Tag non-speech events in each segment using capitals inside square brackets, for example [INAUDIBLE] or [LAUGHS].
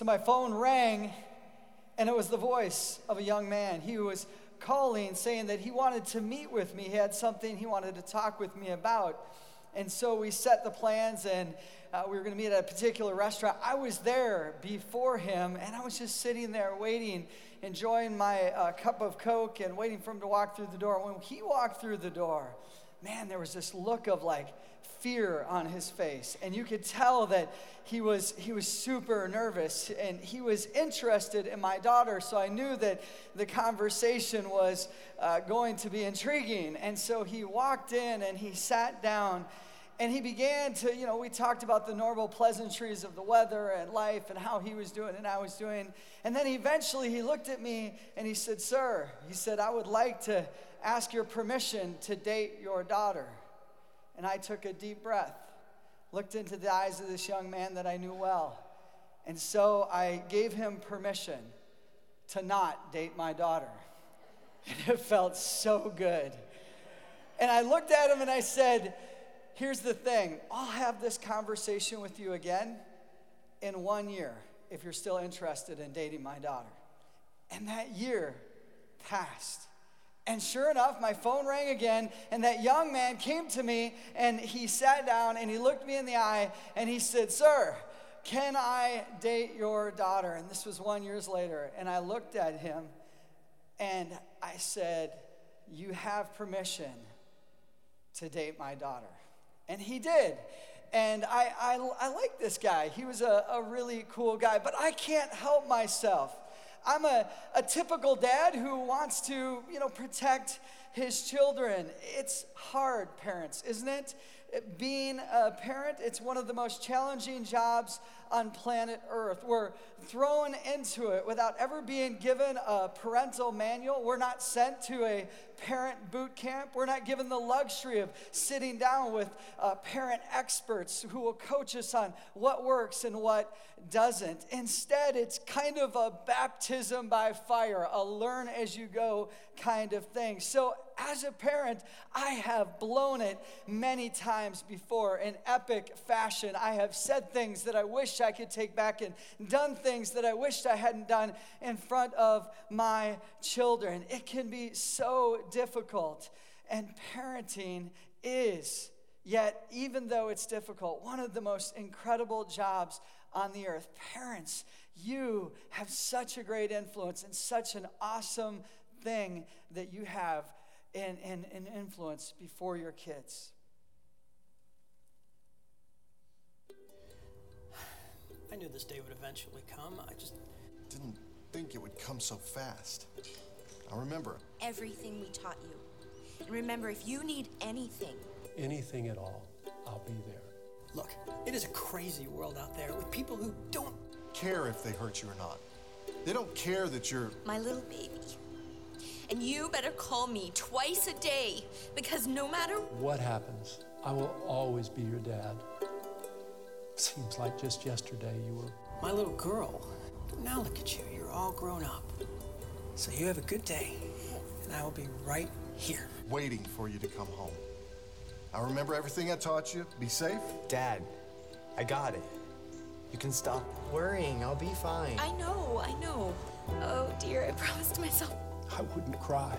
So my phone rang, and it was the voice of a young man. He was calling, saying that he wanted to meet with me. He had something he wanted to talk with me about. And so we set the plans, and uh, we were going to meet at a particular restaurant. I was there before him, and I was just sitting there waiting, enjoying my uh, cup of Coke and waiting for him to walk through the door. When he walked through the door, man, there was this look of like fear on his face. And you could tell that he was, he was super nervous and he was interested in my daughter. So I knew that the conversation was uh, going to be intriguing. And so he walked in and he sat down and he began to, you know, we talked about the normal pleasantries of the weather and life and how he was doing and I was doing. And then eventually he looked at me and he said, Sir, he said, I would like to ask your permission to date your daughter. And I took a deep breath, looked into the eyes of this young man that I knew well. And so I gave him permission to not date my daughter. And it felt so good. And I looked at him and I said, Here's the thing I'll have this conversation with you again in one year if you're still interested in dating my daughter. And that year passed. And sure enough, my phone rang again, and that young man came to me and he sat down and he looked me in the eye and he said, Sir, can I date your daughter? And this was one years later. And I looked at him and I said, You have permission to date my daughter. And he did. And I, I, I like this guy. He was a, a really cool guy, but I can't help myself I'm a, a typical dad who wants to, you know, protect his children. It's hard, parents, isn't it? Being a parent, it's one of the most challenging jobs on planet Earth. We're thrown into it without ever being given a parental manual. We're not sent to a parent boot camp. We're not given the luxury of sitting down with uh, parent experts who will coach us on what works and what doesn't. Instead, it's kind of a baptism by fire, a learn as you go kind of thing. So, as a parent, I have blown it many times before in epic fashion. I have said things that I wish I could take back and done things that I wished I hadn't done in front of my children. It can be so difficult, and parenting is. Yet, even though it's difficult, one of the most incredible jobs on the earth. Parents, you have such a great influence and such an awesome thing that you have in, in, in influence before your kids. I knew this day would eventually come. I just didn't think it would come so fast. I remember everything we taught you. And remember, if you need anything, anything at all, I'll be there. Look, it is a crazy world out there with people who don't care if they hurt you or not. They don't care that you're my little baby. And you better call me twice a day because no matter what happens, I will always be your dad. Seems like just yesterday you were my little girl. Now look at you, you're all grown up. So you have a good day, and I will be right here. Waiting for you to come home. I remember everything I taught you. Be safe. Dad, I got it. You can stop worrying. I'll be fine. I know, I know. Oh dear, I promised myself. I wouldn't cry.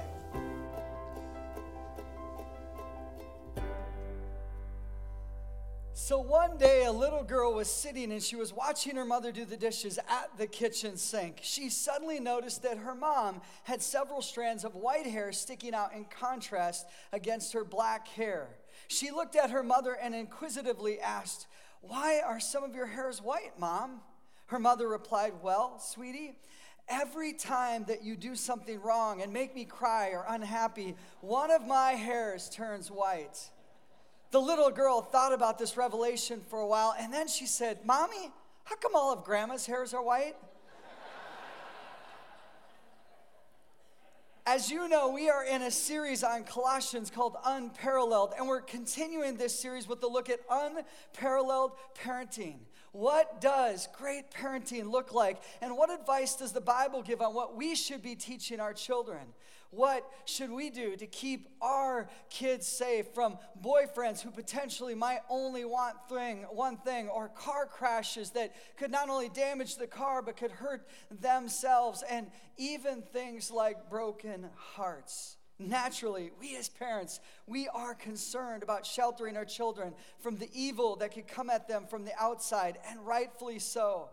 So one day, a little girl was sitting and she was watching her mother do the dishes at the kitchen sink. She suddenly noticed that her mom had several strands of white hair sticking out in contrast against her black hair. She looked at her mother and inquisitively asked, Why are some of your hairs white, Mom? Her mother replied, Well, sweetie, every time that you do something wrong and make me cry or unhappy, one of my hairs turns white. The little girl thought about this revelation for a while and then she said, Mommy, how come all of grandma's hairs are white? As you know, we are in a series on Colossians called Unparalleled, and we're continuing this series with a look at unparalleled parenting. What does great parenting look like? And what advice does the Bible give on what we should be teaching our children? What should we do to keep our kids safe from boyfriends who potentially might only want thing, one thing, or car crashes that could not only damage the car but could hurt themselves, and even things like broken hearts? Naturally, we as parents, we are concerned about sheltering our children from the evil that could come at them from the outside, and rightfully so.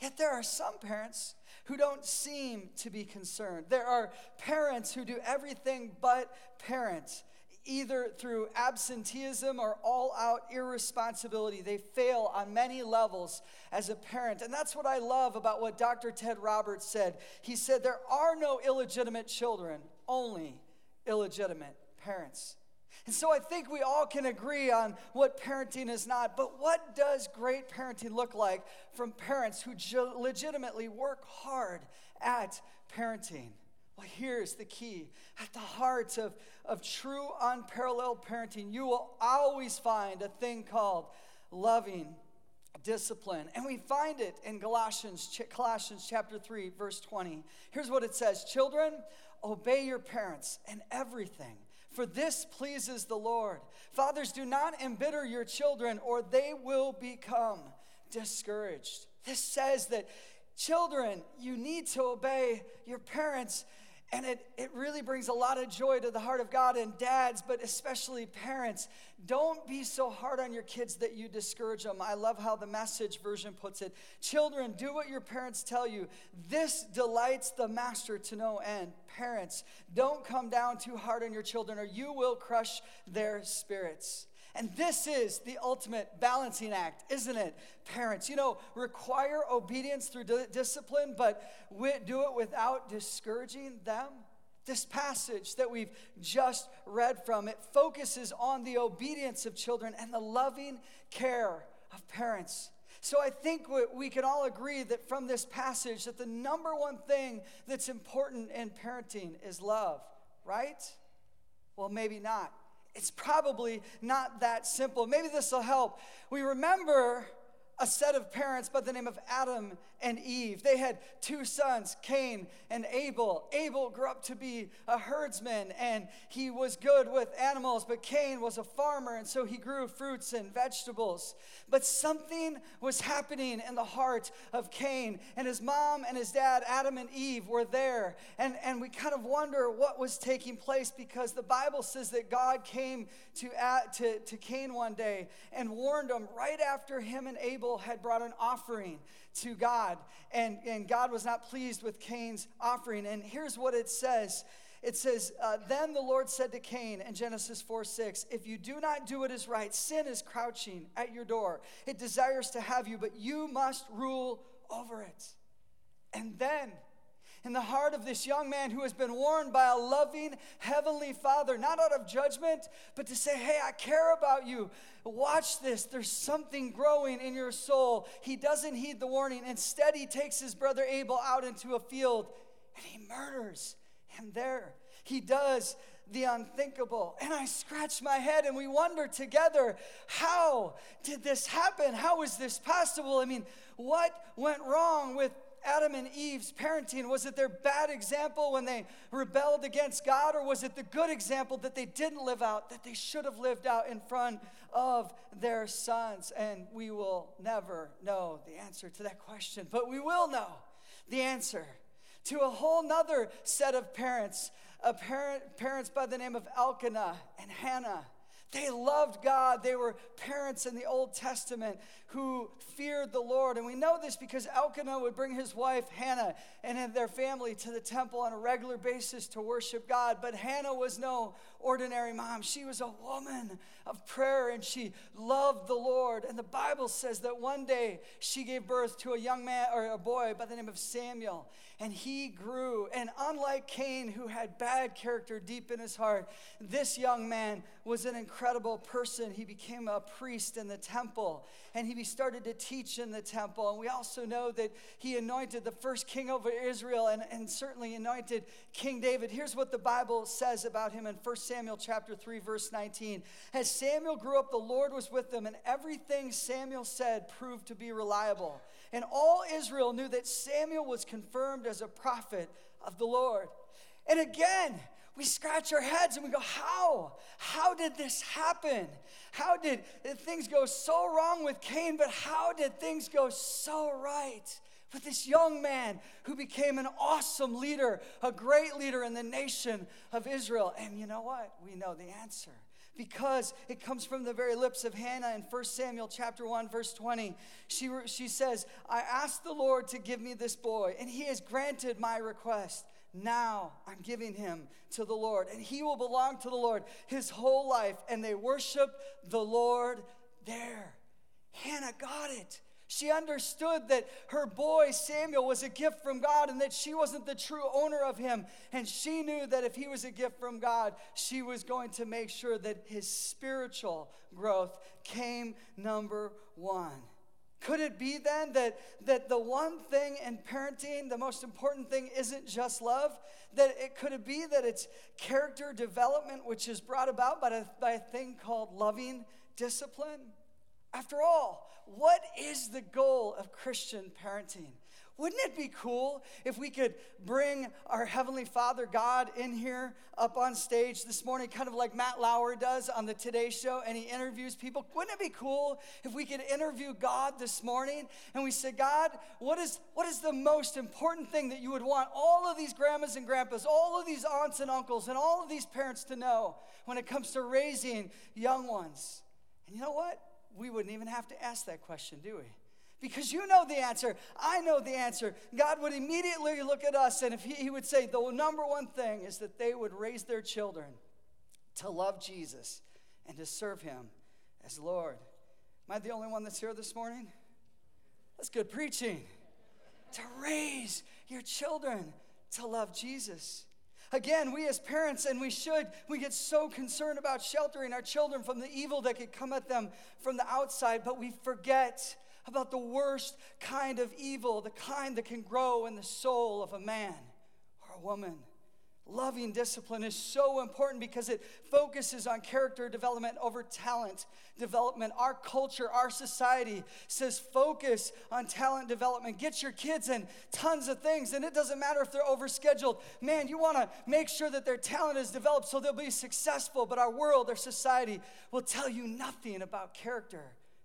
Yet there are some parents who don't seem to be concerned. There are parents who do everything but parent, either through absenteeism or all out irresponsibility. They fail on many levels as a parent. And that's what I love about what Dr. Ted Roberts said. He said, There are no illegitimate children, only illegitimate parents. And so I think we all can agree on what parenting is not, but what does great parenting look like from parents who legitimately work hard at parenting? Well, here's the key. At the heart of, of true, unparalleled parenting, you will always find a thing called loving discipline. And we find it in Galatians, Colossians chapter 3, verse 20. Here's what it says Children, obey your parents in everything for this pleases the Lord. Fathers, do not embitter your children, or they will become discouraged. This says that children, you need to obey your parents and it, it really brings a lot of joy to the heart of God and dads, but especially parents. Don't be so hard on your kids that you discourage them. I love how the message version puts it. Children, do what your parents tell you. This delights the master to no end. Parents, don't come down too hard on your children or you will crush their spirits. And this is the ultimate balancing act, isn't it? Parents, you know, require obedience through di- discipline, but do it without discouraging them. This passage that we've just read from, it focuses on the obedience of children and the loving care of parents. So I think we can all agree that from this passage that the number one thing that's important in parenting is love, right? Well, maybe not it's probably not that simple. Maybe this will help. We remember a set of parents by the name of Adam and Eve. They had two sons, Cain and Abel. Abel grew up to be a herdsman and he was good with animals, but Cain was a farmer and so he grew fruits and vegetables. But something was happening in the heart of Cain, and his mom and his dad, Adam and Eve, were there. And, and we kind of wonder what was taking place because the Bible says that God came to, to, to Cain one day and warned him right after him and Abel had brought an offering to God. And, and God was not pleased with Cain's offering. And here's what it says it says, uh, Then the Lord said to Cain in Genesis 4 6, If you do not do what is right, sin is crouching at your door. It desires to have you, but you must rule over it. And then, in the heart of this young man who has been warned by a loving heavenly father, not out of judgment, but to say, Hey, I care about you. Watch this. There's something growing in your soul. He doesn't heed the warning. Instead, he takes his brother Abel out into a field and he murders him there. He does the unthinkable. And I scratch my head and we wonder together, how did this happen? How is this possible? I mean, what went wrong with Adam and Eve's parenting? Was it their bad example when they rebelled against God, or was it the good example that they didn't live out, that they should have lived out in front of their sons? And we will never know the answer to that question, but we will know the answer to a whole nother set of parents, parent, parents by the name of Elkanah and Hannah. They loved God. They were parents in the Old Testament who feared the Lord. And we know this because Elkanah would bring his wife Hannah and their family to the temple on a regular basis to worship God. But Hannah was no ordinary mom. She was a woman of prayer and she loved the Lord. And the Bible says that one day she gave birth to a young man or a boy by the name of Samuel. And he grew. And unlike Cain, who had bad character deep in his heart, this young man was an incredible person. He became a priest in the temple and he started to teach in the temple. And we also know that he anointed the first king over Israel and, and certainly anointed King David. Here's what the Bible says about him in 1 Samuel chapter 3, verse 19. As Samuel grew up, the Lord was with him, and everything Samuel said proved to be reliable. And all Israel knew that Samuel was confirmed as a prophet of the Lord. And again, we scratch our heads and we go, How? How did this happen? How did things go so wrong with Cain, but how did things go so right? With this young man who became an awesome leader, a great leader in the nation of Israel. And you know what? We know the answer because it comes from the very lips of Hannah in 1 Samuel chapter 1 verse 20. She, she says, I asked the Lord to give me this boy, and he has granted my request. Now I'm giving him to the Lord, and he will belong to the Lord his whole life. And they worship the Lord there. Hannah got it. She understood that her boy Samuel was a gift from God and that she wasn't the true owner of him. And she knew that if he was a gift from God, she was going to make sure that his spiritual growth came number one. Could it be then that, that the one thing in parenting, the most important thing, isn't just love? That it could it be that it's character development, which is brought about by a, by a thing called loving discipline? After all, what is the goal of Christian parenting? Wouldn't it be cool if we could bring our Heavenly Father God in here up on stage this morning, kind of like Matt Lauer does on the Today Show, and he interviews people? Wouldn't it be cool if we could interview God this morning and we said, God, what is, what is the most important thing that you would want all of these grandmas and grandpas, all of these aunts and uncles, and all of these parents to know when it comes to raising young ones? And you know what? We wouldn't even have to ask that question, do we? because you know the answer. I know the answer. God would immediately look at us and if he, he, would say, the number one thing is that they would raise their children to love Jesus and to serve him as Lord. Am I the only one that's here this morning? That's good preaching. to raise your children to love Jesus. Again, we as parents, and we should, we get so concerned about sheltering our children from the evil that could come at them from the outside, but we forget about the worst kind of evil, the kind that can grow in the soul of a man or a woman. Loving discipline is so important because it focuses on character development over talent development. Our culture, our society says focus on talent development. Get your kids in tons of things, and it doesn't matter if they're overscheduled. Man, you want to make sure that their talent is developed so they'll be successful, but our world, our society will tell you nothing about character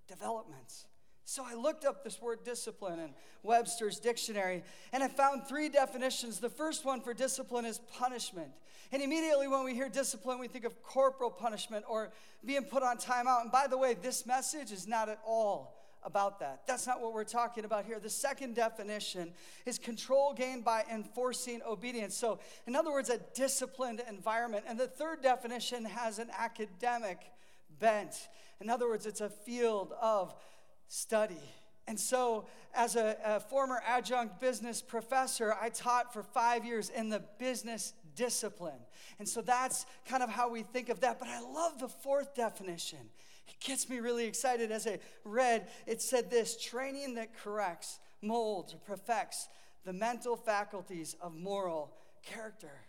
development. So I looked up this word discipline in Webster's dictionary and I found three definitions. The first one for discipline is punishment. And immediately when we hear discipline, we think of corporal punishment or being put on timeout. And by the way, this message is not at all about that. That's not what we're talking about here. The second definition is control gained by enforcing obedience. So, in other words, a disciplined environment. And the third definition has an academic bent. In other words, it's a field of study. And so, as a, a, former adjunct business professor, I taught for five years in the business discipline. And so, that's kind of how we think of that. But I love the fourth definition. It gets me really excited. As I read, it said this training that corrects, molds, or perfects the mental faculties of moral character.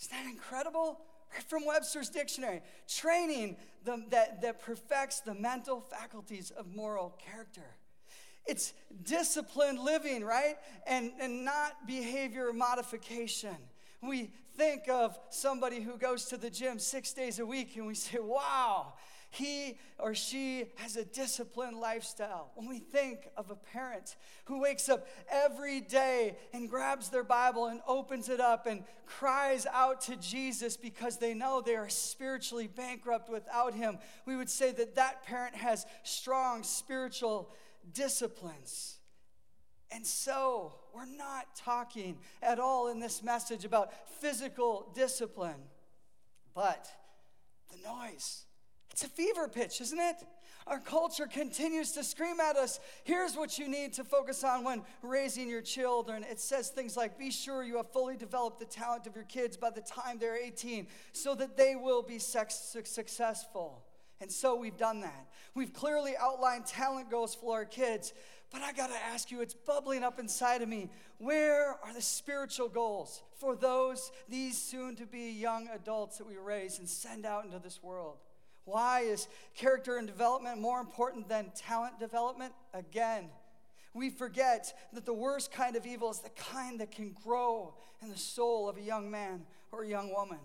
Isn't that incredible? From Webster's dictionary. Training the, that, that perfects the mental faculties of moral character. It's disciplined living, right? And, and not behavior modification. We think of somebody who goes to the gym six days a week and we say, wow, he or she has a disciplined lifestyle. When we think of a parent who wakes up every day and grabs their Bible and opens it up and cries out to Jesus because they know they are spiritually bankrupt without him, we would say that that parent has strong spiritual disciplines. And so, we're not talking at all in this message about physical discipline, but the noise it's a fever pitch, isn't it? Our culture continues to scream at us here's what you need to focus on when raising your children. It says things like be sure you have fully developed the talent of your kids by the time they're 18 so that they will be sex- successful. And so we've done that. We've clearly outlined talent goals for our kids. But I got to ask you, it's bubbling up inside of me. Where are the spiritual goals for those, these soon to be young adults that we raise and send out into this world? Why is character and development more important than talent development? Again, we forget that the worst kind of evil is the kind that can grow in the soul of a young man or a young woman.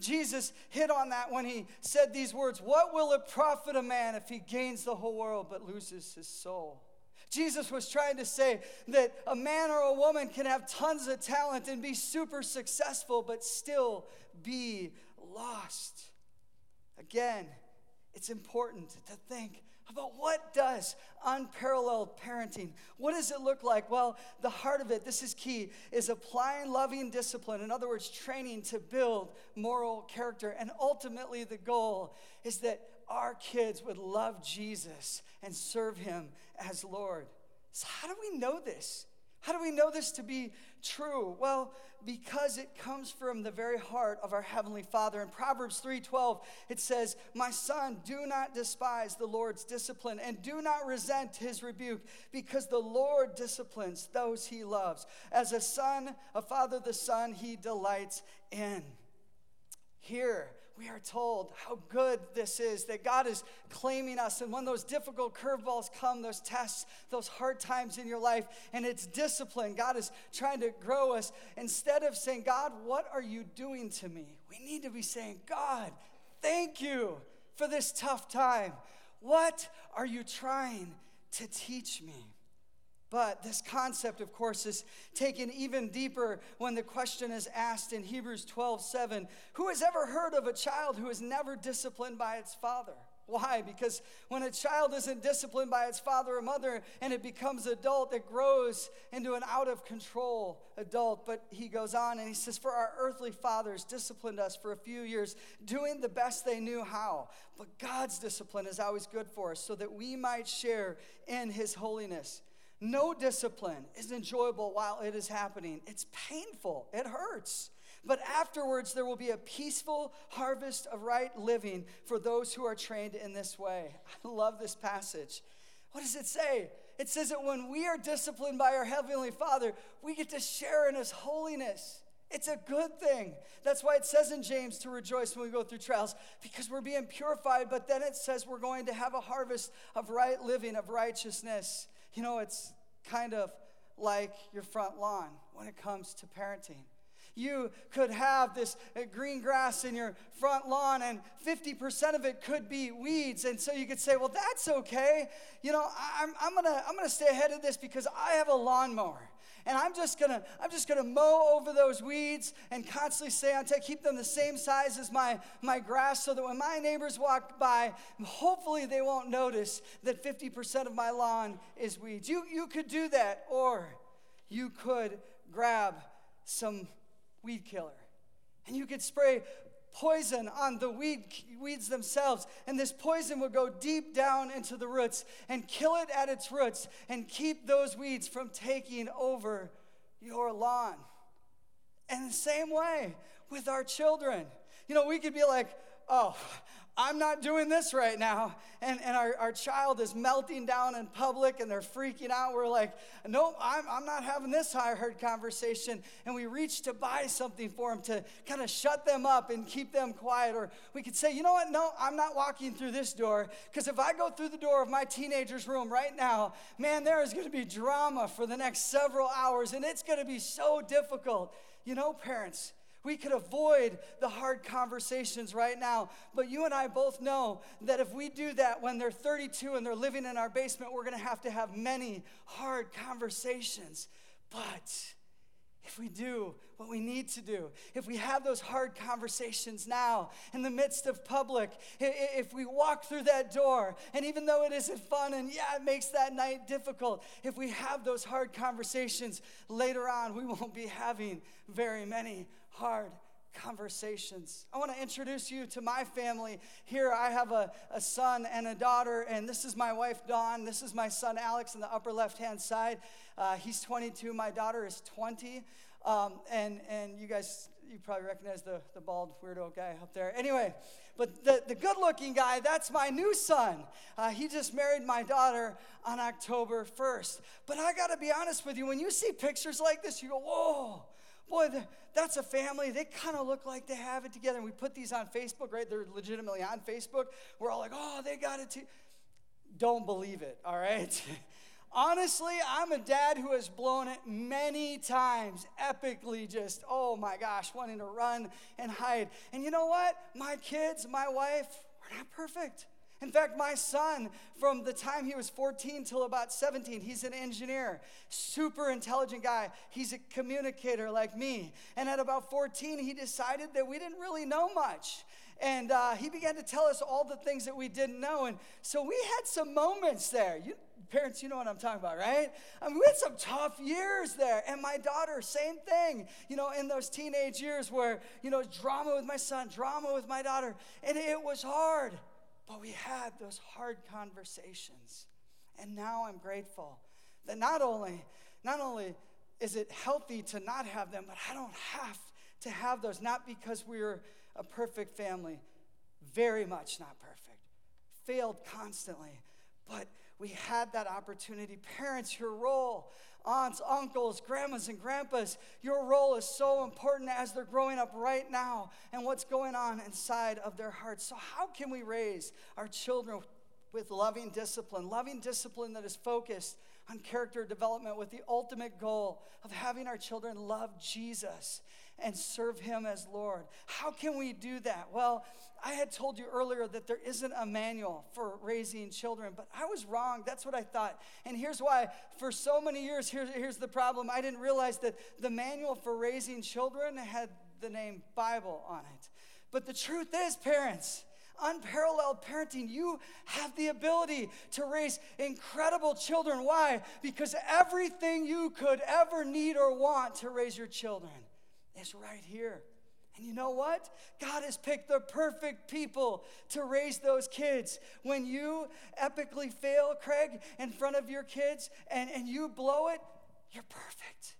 Jesus hit on that when he said these words What will it profit a man if he gains the whole world but loses his soul? Jesus was trying to say that a man or a woman can have tons of talent and be super successful but still be lost. Again, it's important to think about what does unparalleled parenting what does it look like? Well the heart of it this is key is applying loving discipline in other words training to build moral character. And ultimately the goal is that our kids would love jesus and serve him as lord. So how do we know this how do we know this to be true? Well, because it comes from the very heart of our heavenly Father. In Proverbs 3:12, it says, "My son, do not despise the Lord's discipline and do not resent his rebuke, because the Lord disciplines those he loves. As a son, a father the son he delights in." Here, we are told how good this is, that God is claiming us. And when those difficult curveballs come, those tests, those hard times in your life, and it's discipline, God is trying to grow us. Instead of saying, God, what are you doing to me? We need to be saying, God, thank you for this tough time. What are you trying to teach me? But this concept, of course, is taken even deeper when the question is asked in Hebrews 12 7 Who has ever heard of a child who is never disciplined by its father? Why? Because when a child isn't disciplined by its father or mother and it becomes adult, it grows into an out of control adult. But he goes on and he says, For our earthly fathers disciplined us for a few years, doing the best they knew how. But God's discipline is always good for us so that we might share in his holiness. No discipline is enjoyable while it is happening. It's painful, it hurts. But afterwards, there will be a peaceful harvest of right living for those who are trained in this way. [LAUGHS] I love this passage. What does it say? It says that when we are disciplined by our Heavenly Father, we get to share in His holiness. It's a good thing. That's why it says in James to rejoice when we go through trials, because we're being purified, but then it says we're going to have a harvest of right living, of righteousness. You know, it's kind of like your front lawn when it comes to parenting. You could have this green grass in your front lawn, and 50% of it could be weeds. And so you could say, Well, that's okay. You know, I'm, I'm going to I'm to stay ahead of this because I have a lawnmower and I'm just gonna I'm just gonna mow over those weeds and constantly stay on keep them the same size as my my grass, so that when my neighbors walk by, hopefully they won't notice that 50% of my lawn is weeds. You you could do that, or you could grab some weed killer and you could spray poison on the weed, weeds themselves. And this poison would go deep down into the roots and kill it at its roots and keep those weeds from taking over your lawn. And the same way with our children. You know, we could be like, oh, I'm not doing this right now. And, and our, our child is melting down in public and they're freaking out. We're like, no, I'm, I'm not having this high heard conversation. And we reach to buy something for them to kind of shut them up and keep them quiet. Or we could say, you know what? No, I'm not walking through this door because if I go through the door of my teenager's room right now, man, there is going to be drama for the next several hours and it's going to be so difficult. You know, parents, we could avoid the hard conversations right now. But you and I both know that if we do that when they're 32 and they're living in our basement, we're going to have to have many hard conversations. But if we do what we need to do, if we have those hard conversations now in the midst of public, if we walk through that door, and even though it isn't fun and yeah, it makes that night difficult, if we have those hard conversations later on, we won't be having very many hard conversations. I want to introduce you to my family. Here I have a, a son and a daughter, and this is my wife, Dawn. This is my son, Alex, in the upper left hand side. Uh, he's 22, my daughter is 20. Um, and, and you guys, you probably recognize the, the bald weirdo guy up there. Anyway, but the, the good looking guy, that's my new son. Uh, he just married my daughter on October 1st. But I got to be honest with you, when you see pictures like this, you go, whoa boy, that's a family. They kind of look like they have it together. And we put these on Facebook, right? They're legitimately on Facebook. We're all like, oh, they got it too. Don't believe it, all right? [LAUGHS] Honestly, I'm a dad who has blown it many times, epically, just, oh my gosh, wanting to run and hide. And you know what? My kids, my wife, we're not perfect. In fact, my son, from the time he was 14 till about 17, he's an engineer, super intelligent guy. He's a communicator like me. And at about 14, he decided that we didn't really know much. And uh, he began to tell us all the things that we didn't know. And so we had some moments there. You, parents, you know what I'm talking about, right? I mean, we had some tough years there. And my daughter, same thing, you know, in those teenage years where, you know, drama with my son, drama with my daughter. And it was hard. But we had those hard conversations. And now I'm grateful that not only, not only is it healthy to not have them, but I don't have to have those, not because we're a perfect family, very much not perfect, failed constantly, but we had that opportunity. Parents, your role, aunts, uncles, grandmas, and grandpas, your role is so important as they're growing up right now and what's going on inside of their hearts. So, how can we raise our children with loving discipline? Loving discipline that is focused on character development with the ultimate goal of having our children love Jesus and serve Him as Lord. How can we do that? Well, I had told you earlier that there isn't a manual for raising children, but I was wrong. That's what I thought. And here's why. For so many years, here, here's the problem I didn't realize that the manual for raising children had the name Bible on it. But the truth is, parents, unparalleled parenting, you have the ability to raise incredible children. Why? Because everything you could ever need or want to raise your children is right here. And you know what? God has picked the perfect people to raise those kids. When you epically fail, Craig, in front of your kids and, and you blow it, you're perfect.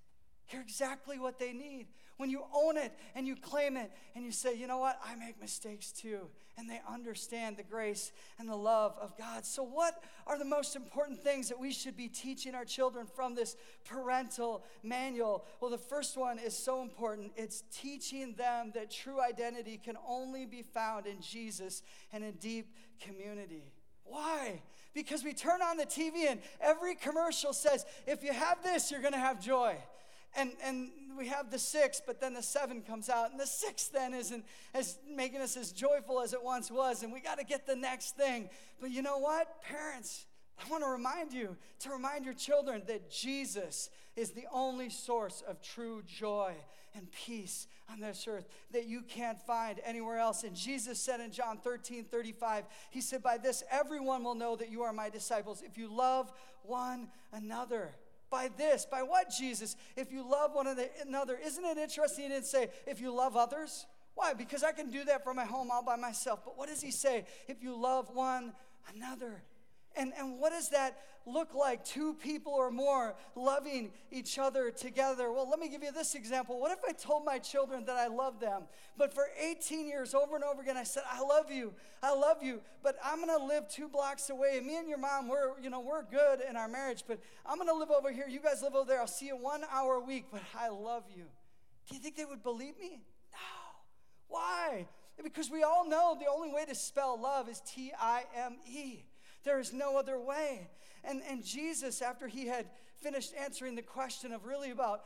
You're exactly what they need. When you own it and you claim it and you say, you know what, I make mistakes too. And they understand the grace and the love of God. So, what are the most important things that we should be teaching our children from this parental manual? Well, the first one is so important it's teaching them that true identity can only be found in Jesus and in deep community. Why? Because we turn on the TV and every commercial says, if you have this, you're going to have joy and, and we have the six, but then the seven comes out, and the six then isn't as making us as joyful as it once was, and we got to get the next thing. But you know what, parents? I want to remind you to remind your children that Jesus is the only source of true joy and peace on this earth that you can't find anywhere else. And Jesus said in John 13 35, He said, By this everyone will know that you are my disciples if you love one another. By this, by what, Jesus? If you love one another, isn't it interesting? He didn't say, if you love others. Why? Because I can do that from my home all by myself. But what does he say? If you love one another. And, and what does that look like? Two people or more loving each other together. Well, let me give you this example. What if I told my children that I love them, but for 18 years, over and over again, I said, I love you, I love you, but I'm gonna live two blocks away. And me and your mom, we're, you know, we're good in our marriage, but I'm gonna live over here. You guys live over there. I'll see you one hour a week, but I love you. Do you think they would believe me? No. Why? Because we all know the only way to spell love is T I M E. There is no other way. And, and Jesus, after he had finished answering the question of really about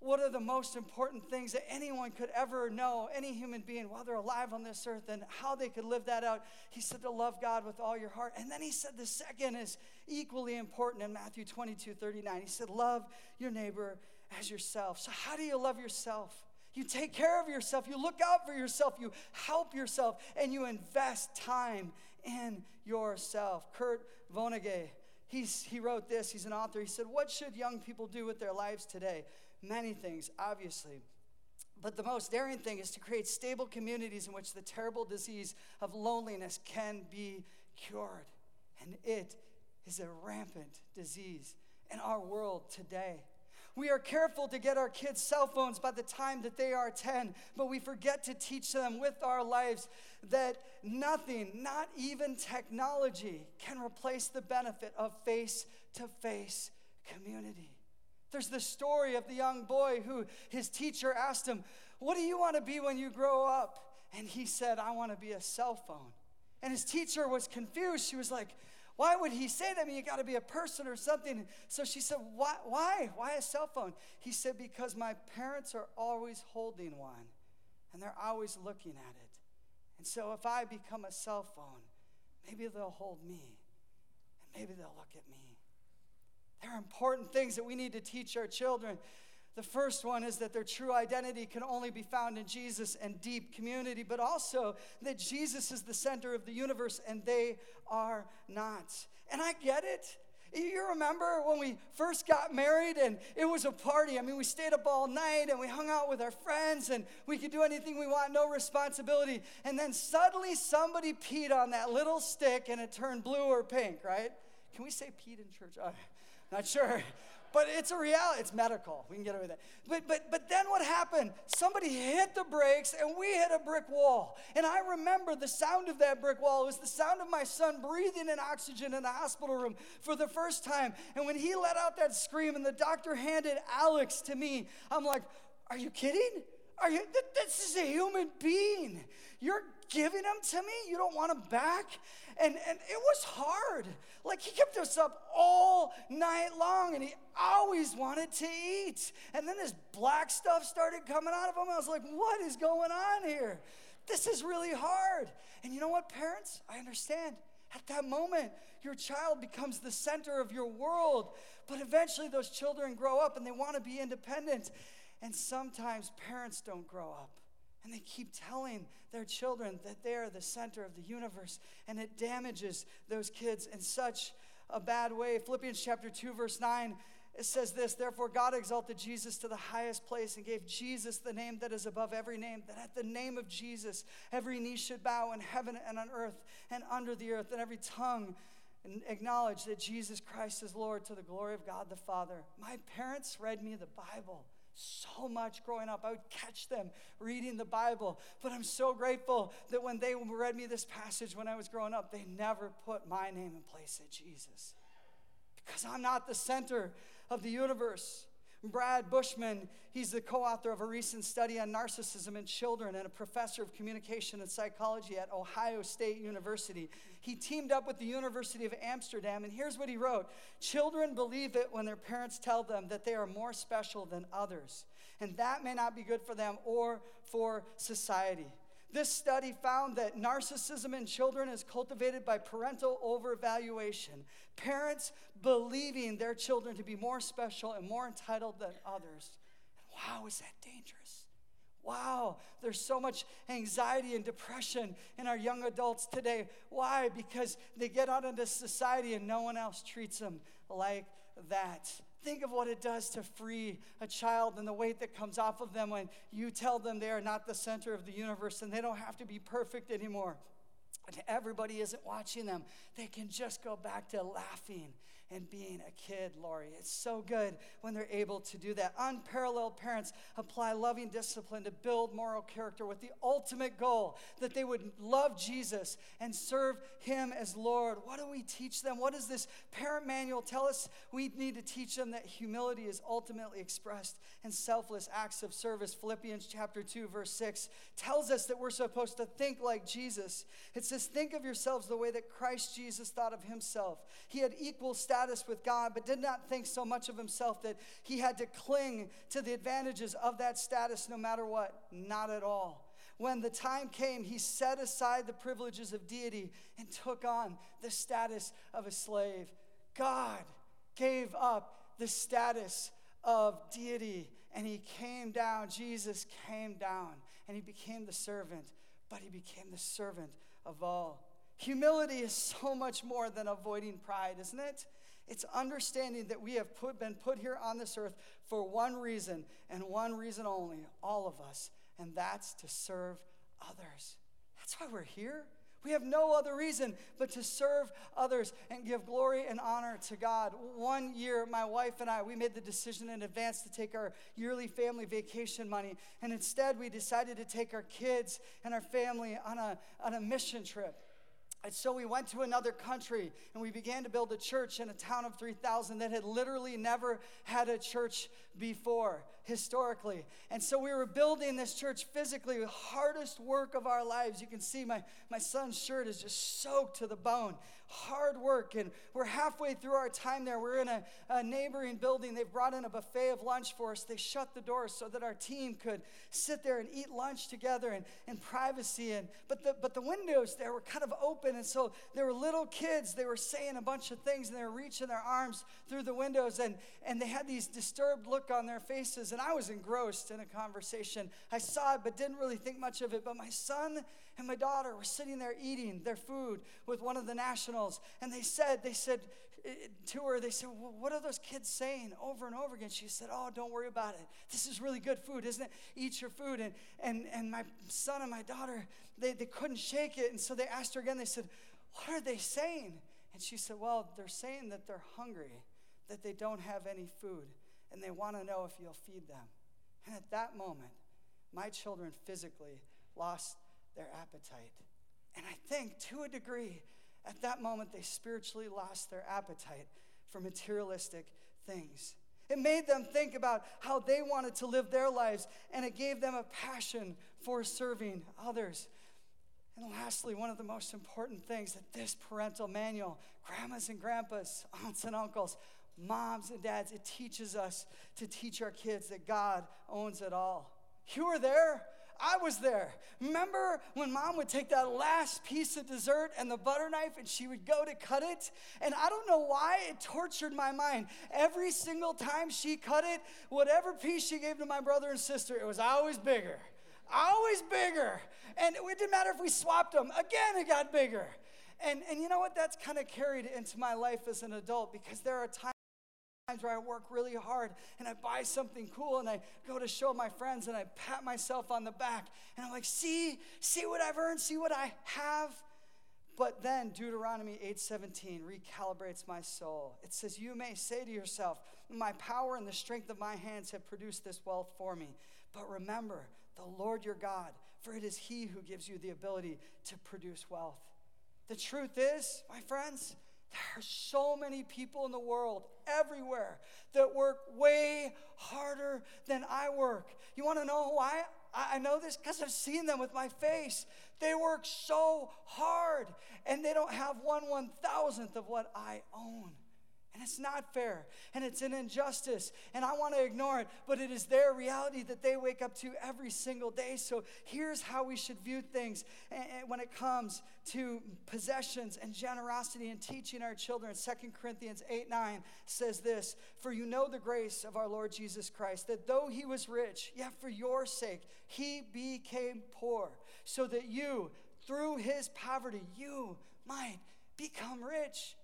what are the most important things that anyone could ever know, any human being while they're alive on this earth, and how they could live that out, he said to love God with all your heart. And then he said the second is equally important in Matthew 22 39. He said, Love your neighbor as yourself. So, how do you love yourself? You take care of yourself, you look out for yourself, you help yourself, and you invest time in yourself. Kurt Vonnegut, he's, he wrote this, he's an author. He said, What should young people do with their lives today? Many things, obviously. But the most daring thing is to create stable communities in which the terrible disease of loneliness can be cured. And it is a rampant disease in our world today. We are careful to get our kids cell phones by the time that they are 10, but we forget to teach them with our lives that nothing, not even technology, can replace the benefit of face to face community. There's the story of the young boy who his teacher asked him, What do you want to be when you grow up? And he said, I want to be a cell phone. And his teacher was confused. She was like, Why would he say that? I mean, you got to be a person or something. So she said, why, why? Why a cell phone? He said, Because my parents are always holding one and they're always looking at it. And so if I become a cell phone, maybe they'll hold me and maybe they'll look at me. There are important things that we need to teach our children. The first one is that their true identity can only be found in Jesus and deep community, but also that Jesus is the center of the universe and they are not. And I get it. You remember when we first got married and it was a party? I mean, we stayed up all night and we hung out with our friends and we could do anything we want, no responsibility. And then suddenly somebody peed on that little stick and it turned blue or pink, right? Can we say peed in church? Uh, not sure. But it's a reality. It's medical. We can get away with that. But, but, but then what happened? Somebody hit the brakes and we hit a brick wall. And I remember the sound of that brick wall. It was the sound of my son breathing in oxygen in the hospital room for the first time. And when he let out that scream and the doctor handed Alex to me, I'm like, are you kidding? Are you, this is a human being. You're giving him to me? You don't want him back? And, and it was hard. Like he kept us up all night long and he always wanted to eat. And then this black stuff started coming out of him. I was like, what is going on here? This is really hard. And you know what, parents? I understand. At that moment, your child becomes the center of your world. But eventually, those children grow up and they want to be independent. And sometimes parents don't grow up. And they keep telling their children that they are the center of the universe. And it damages those kids in such a bad way. Philippians chapter 2, verse 9, it says this Therefore, God exalted Jesus to the highest place and gave Jesus the name that is above every name, that at the name of Jesus, every knee should bow in heaven and on earth and under the earth, and every tongue acknowledge that Jesus Christ is Lord to the glory of God the Father. My parents read me the Bible so much growing up. I would catch them reading the Bible. But I'm so grateful that when they read me this passage when I was growing up, they never put my name in place of Jesus. Because I'm not the center of the universe. Brad Bushman, he's the co author of a recent study on narcissism in children and a professor of communication and psychology at Ohio State University. He teamed up with the University of Amsterdam, and here's what he wrote Children believe it when their parents tell them that they are more special than others, and that may not be good for them or for society. This study found that narcissism in children is cultivated by parental overvaluation. Parents believing their children to be more special and more entitled than others. Wow, is that dangerous? Wow, there's so much anxiety and depression in our young adults today. Why? Because they get out into society and no one else treats them like that. Think of what it does to free a child and the weight that comes off of them when you tell them they are not the center of the universe and they don't have to be perfect anymore. And everybody isn't watching them, they can just go back to laughing and being a kid, Lori. It's so good when they're able to do that. Unparalleled parents apply loving discipline to build moral character with the ultimate goal that they would love Jesus and serve Him as Lord. What do we teach them? What does this parent manual tell us? We need to teach them that humility is ultimately expressed in selfless acts of service. Philippians chapter 2, verse 6 tells us that we're supposed to think like Jesus. It says, Think of yourselves the way that Christ Jesus thought of himself. He had equal status with God, but did not think so much of himself that he had to cling to the advantages of that status no matter what. Not at all. When the time came, he set aside the privileges of deity and took on the status of a slave. God gave up the status of deity and he came down. Jesus came down and he became the servant, but he became the servant of all. Humility is so much more than avoiding pride, isn't it? It's understanding that we have put, been put here on this earth for one reason and one reason only, all of us, and that's to serve others. That's why we're here. We have no other reason but to serve others and give glory and honor to God. One year, my wife and I, we made the decision in advance to take our yearly family vacation money. And instead, we decided to take our kids and our family on a, on a mission trip. And so we went to another country and we began to build a church in a town of 3,000 that had literally never had a church before. historically. And so we were building this church physically, the hardest work of our lives. You can see my, my son's shirt is just soaked to the bone. Hard work. And we're halfway through our time there. We're in a, a neighboring building. They've brought in a buffet of lunch for us. They shut the doors so that our team could sit there and eat lunch together in, in privacy. And, but, the, but the windows there were kind of open. And so there were little kids. They were saying a bunch of things and they were reaching their arms through the windows. And, and they had these disturbed look on their faces. And I was engrossed in a conversation. I saw it, but didn't really think much of it. But my son and my daughter were sitting there eating their food with one of the nationals. And they said, they said eh, to her, they said, well, what are those kids saying over and over again? She said, oh, don't worry about it. This is really good food, isn't it? Eat your food. And, and, and my son and my daughter, they, they couldn't shake it. And so they asked her again, they said, what are they saying? And she said, well, they're saying that they're hungry, that they don't have any food, and they want to know if you'll feed them. And at that moment, my children physically lost their appetite. And I think to a degree, at that moment, they spiritually lost their appetite for materialistic things. It made them think about how they wanted to live their lives, and it gave them a passion for serving others. And lastly, one of the most important things that this parental manual, grandmas and grandpas, aunts and uncles, moms and dads, it teaches us to teach our kids that God owns it all. You were there. I was there. Remember when mom would take that last piece of dessert and the butter knife and she would go to cut it? And I don't know why it tortured my mind. Every single time she cut it, whatever piece she gave to my brother and sister, it was always bigger. Always bigger. And it didn't matter if we swapped them, again, it got bigger. And, and you know what? That's kind of carried into my life as an adult because there are times where I work really hard and I buy something cool and I go to show my friends and I pat myself on the back and I'm like, see, see what I've earned, see what I have. But then Deuteronomy 8:17 recalibrates my soul. It says, "You may say to yourself, my power and the strength of my hands have produced this wealth for me. But remember, the Lord your God, for it is he who gives you the ability to produce wealth." The truth is, my friends, there are so many people in the world, everywhere, that work way harder than I work. You want to know why? I know this because I've seen them with my face. They work so hard and they don't have one one thousandth of what I own. And it's not fair. And it's an injustice. And I want to ignore it. But it is their reality that they wake up to every single day. So here's how we should view things when it comes to possessions and generosity and teaching our children. 2 Corinthians 8 9 says this For you know the grace of our Lord Jesus Christ, that though he was rich, yet for your sake he became poor, so that you, through his poverty, you might become rich.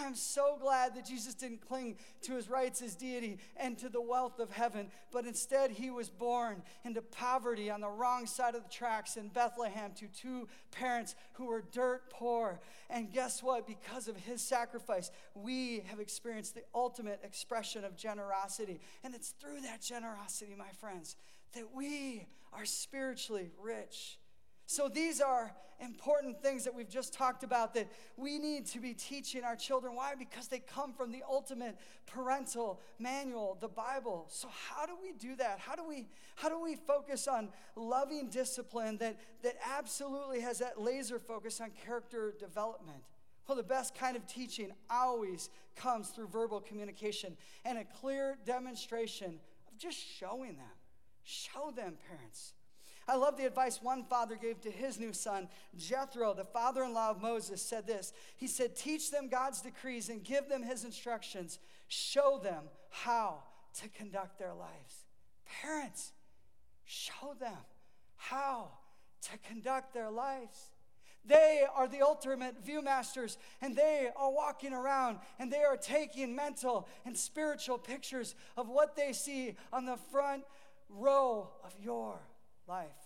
I'm so glad that Jesus didn't cling to his rights as deity and to the wealth of heaven, but instead he was born into poverty on the wrong side of the tracks in Bethlehem to two parents who were dirt poor. And guess what? Because of his sacrifice, we have experienced the ultimate expression of generosity. And it's through that generosity, my friends, that we are spiritually rich. So, these are important things that we've just talked about that we need to be teaching our children. Why? Because they come from the ultimate parental manual, the Bible. So, how do we do that? How do we, how do we focus on loving discipline that, that absolutely has that laser focus on character development? Well, the best kind of teaching always comes through verbal communication and a clear demonstration of just showing them. Show them, parents. I love the advice one father gave to his new son, Jethro, the father in law of Moses, said this. He said, Teach them God's decrees and give them his instructions. Show them how to conduct their lives. Parents, show them how to conduct their lives. They are the ultimate viewmasters, and they are walking around and they are taking mental and spiritual pictures of what they see on the front row of your life.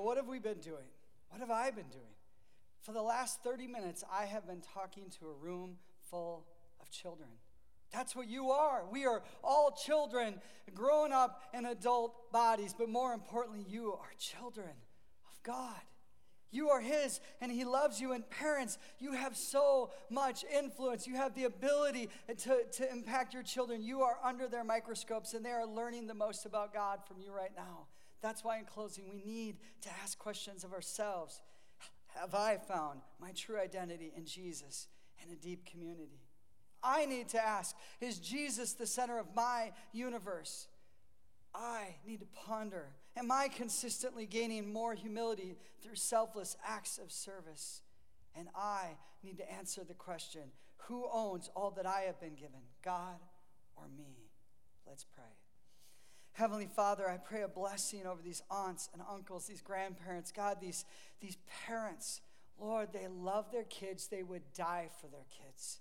What have we been doing? What have I been doing? For the last 30 minutes, I have been talking to a room full of children. That's what you are. We are all children, grown up in adult bodies, but more importantly, you are children of God. You are His and He loves you. And parents, you have so much influence. You have the ability to, to impact your children. You are under their microscopes and they are learning the most about God from you right now. That's why, in closing, we need to ask questions of ourselves Have I found my true identity in Jesus and a deep community? I need to ask Is Jesus the center of my universe? I need to ponder Am I consistently gaining more humility through selfless acts of service? And I need to answer the question Who owns all that I have been given, God or me? Let's pray. Heavenly Father, I pray a blessing over these aunts and uncles, these grandparents, God, these, these parents. Lord, they love their kids, they would die for their kids.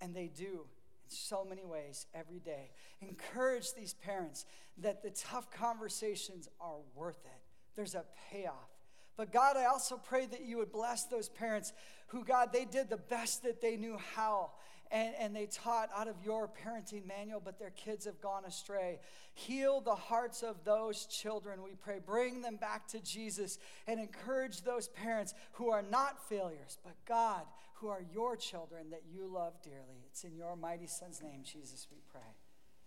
And they do in so many ways every day. Encourage these parents that the tough conversations are worth it. There's a payoff. But God, I also pray that you would bless those parents who, God, they did the best that they knew how. And, and they taught out of your parenting manual, but their kids have gone astray. Heal the hearts of those children, we pray. Bring them back to Jesus and encourage those parents who are not failures, but God, who are your children that you love dearly. It's in your mighty Son's name, Jesus, we pray.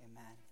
Amen.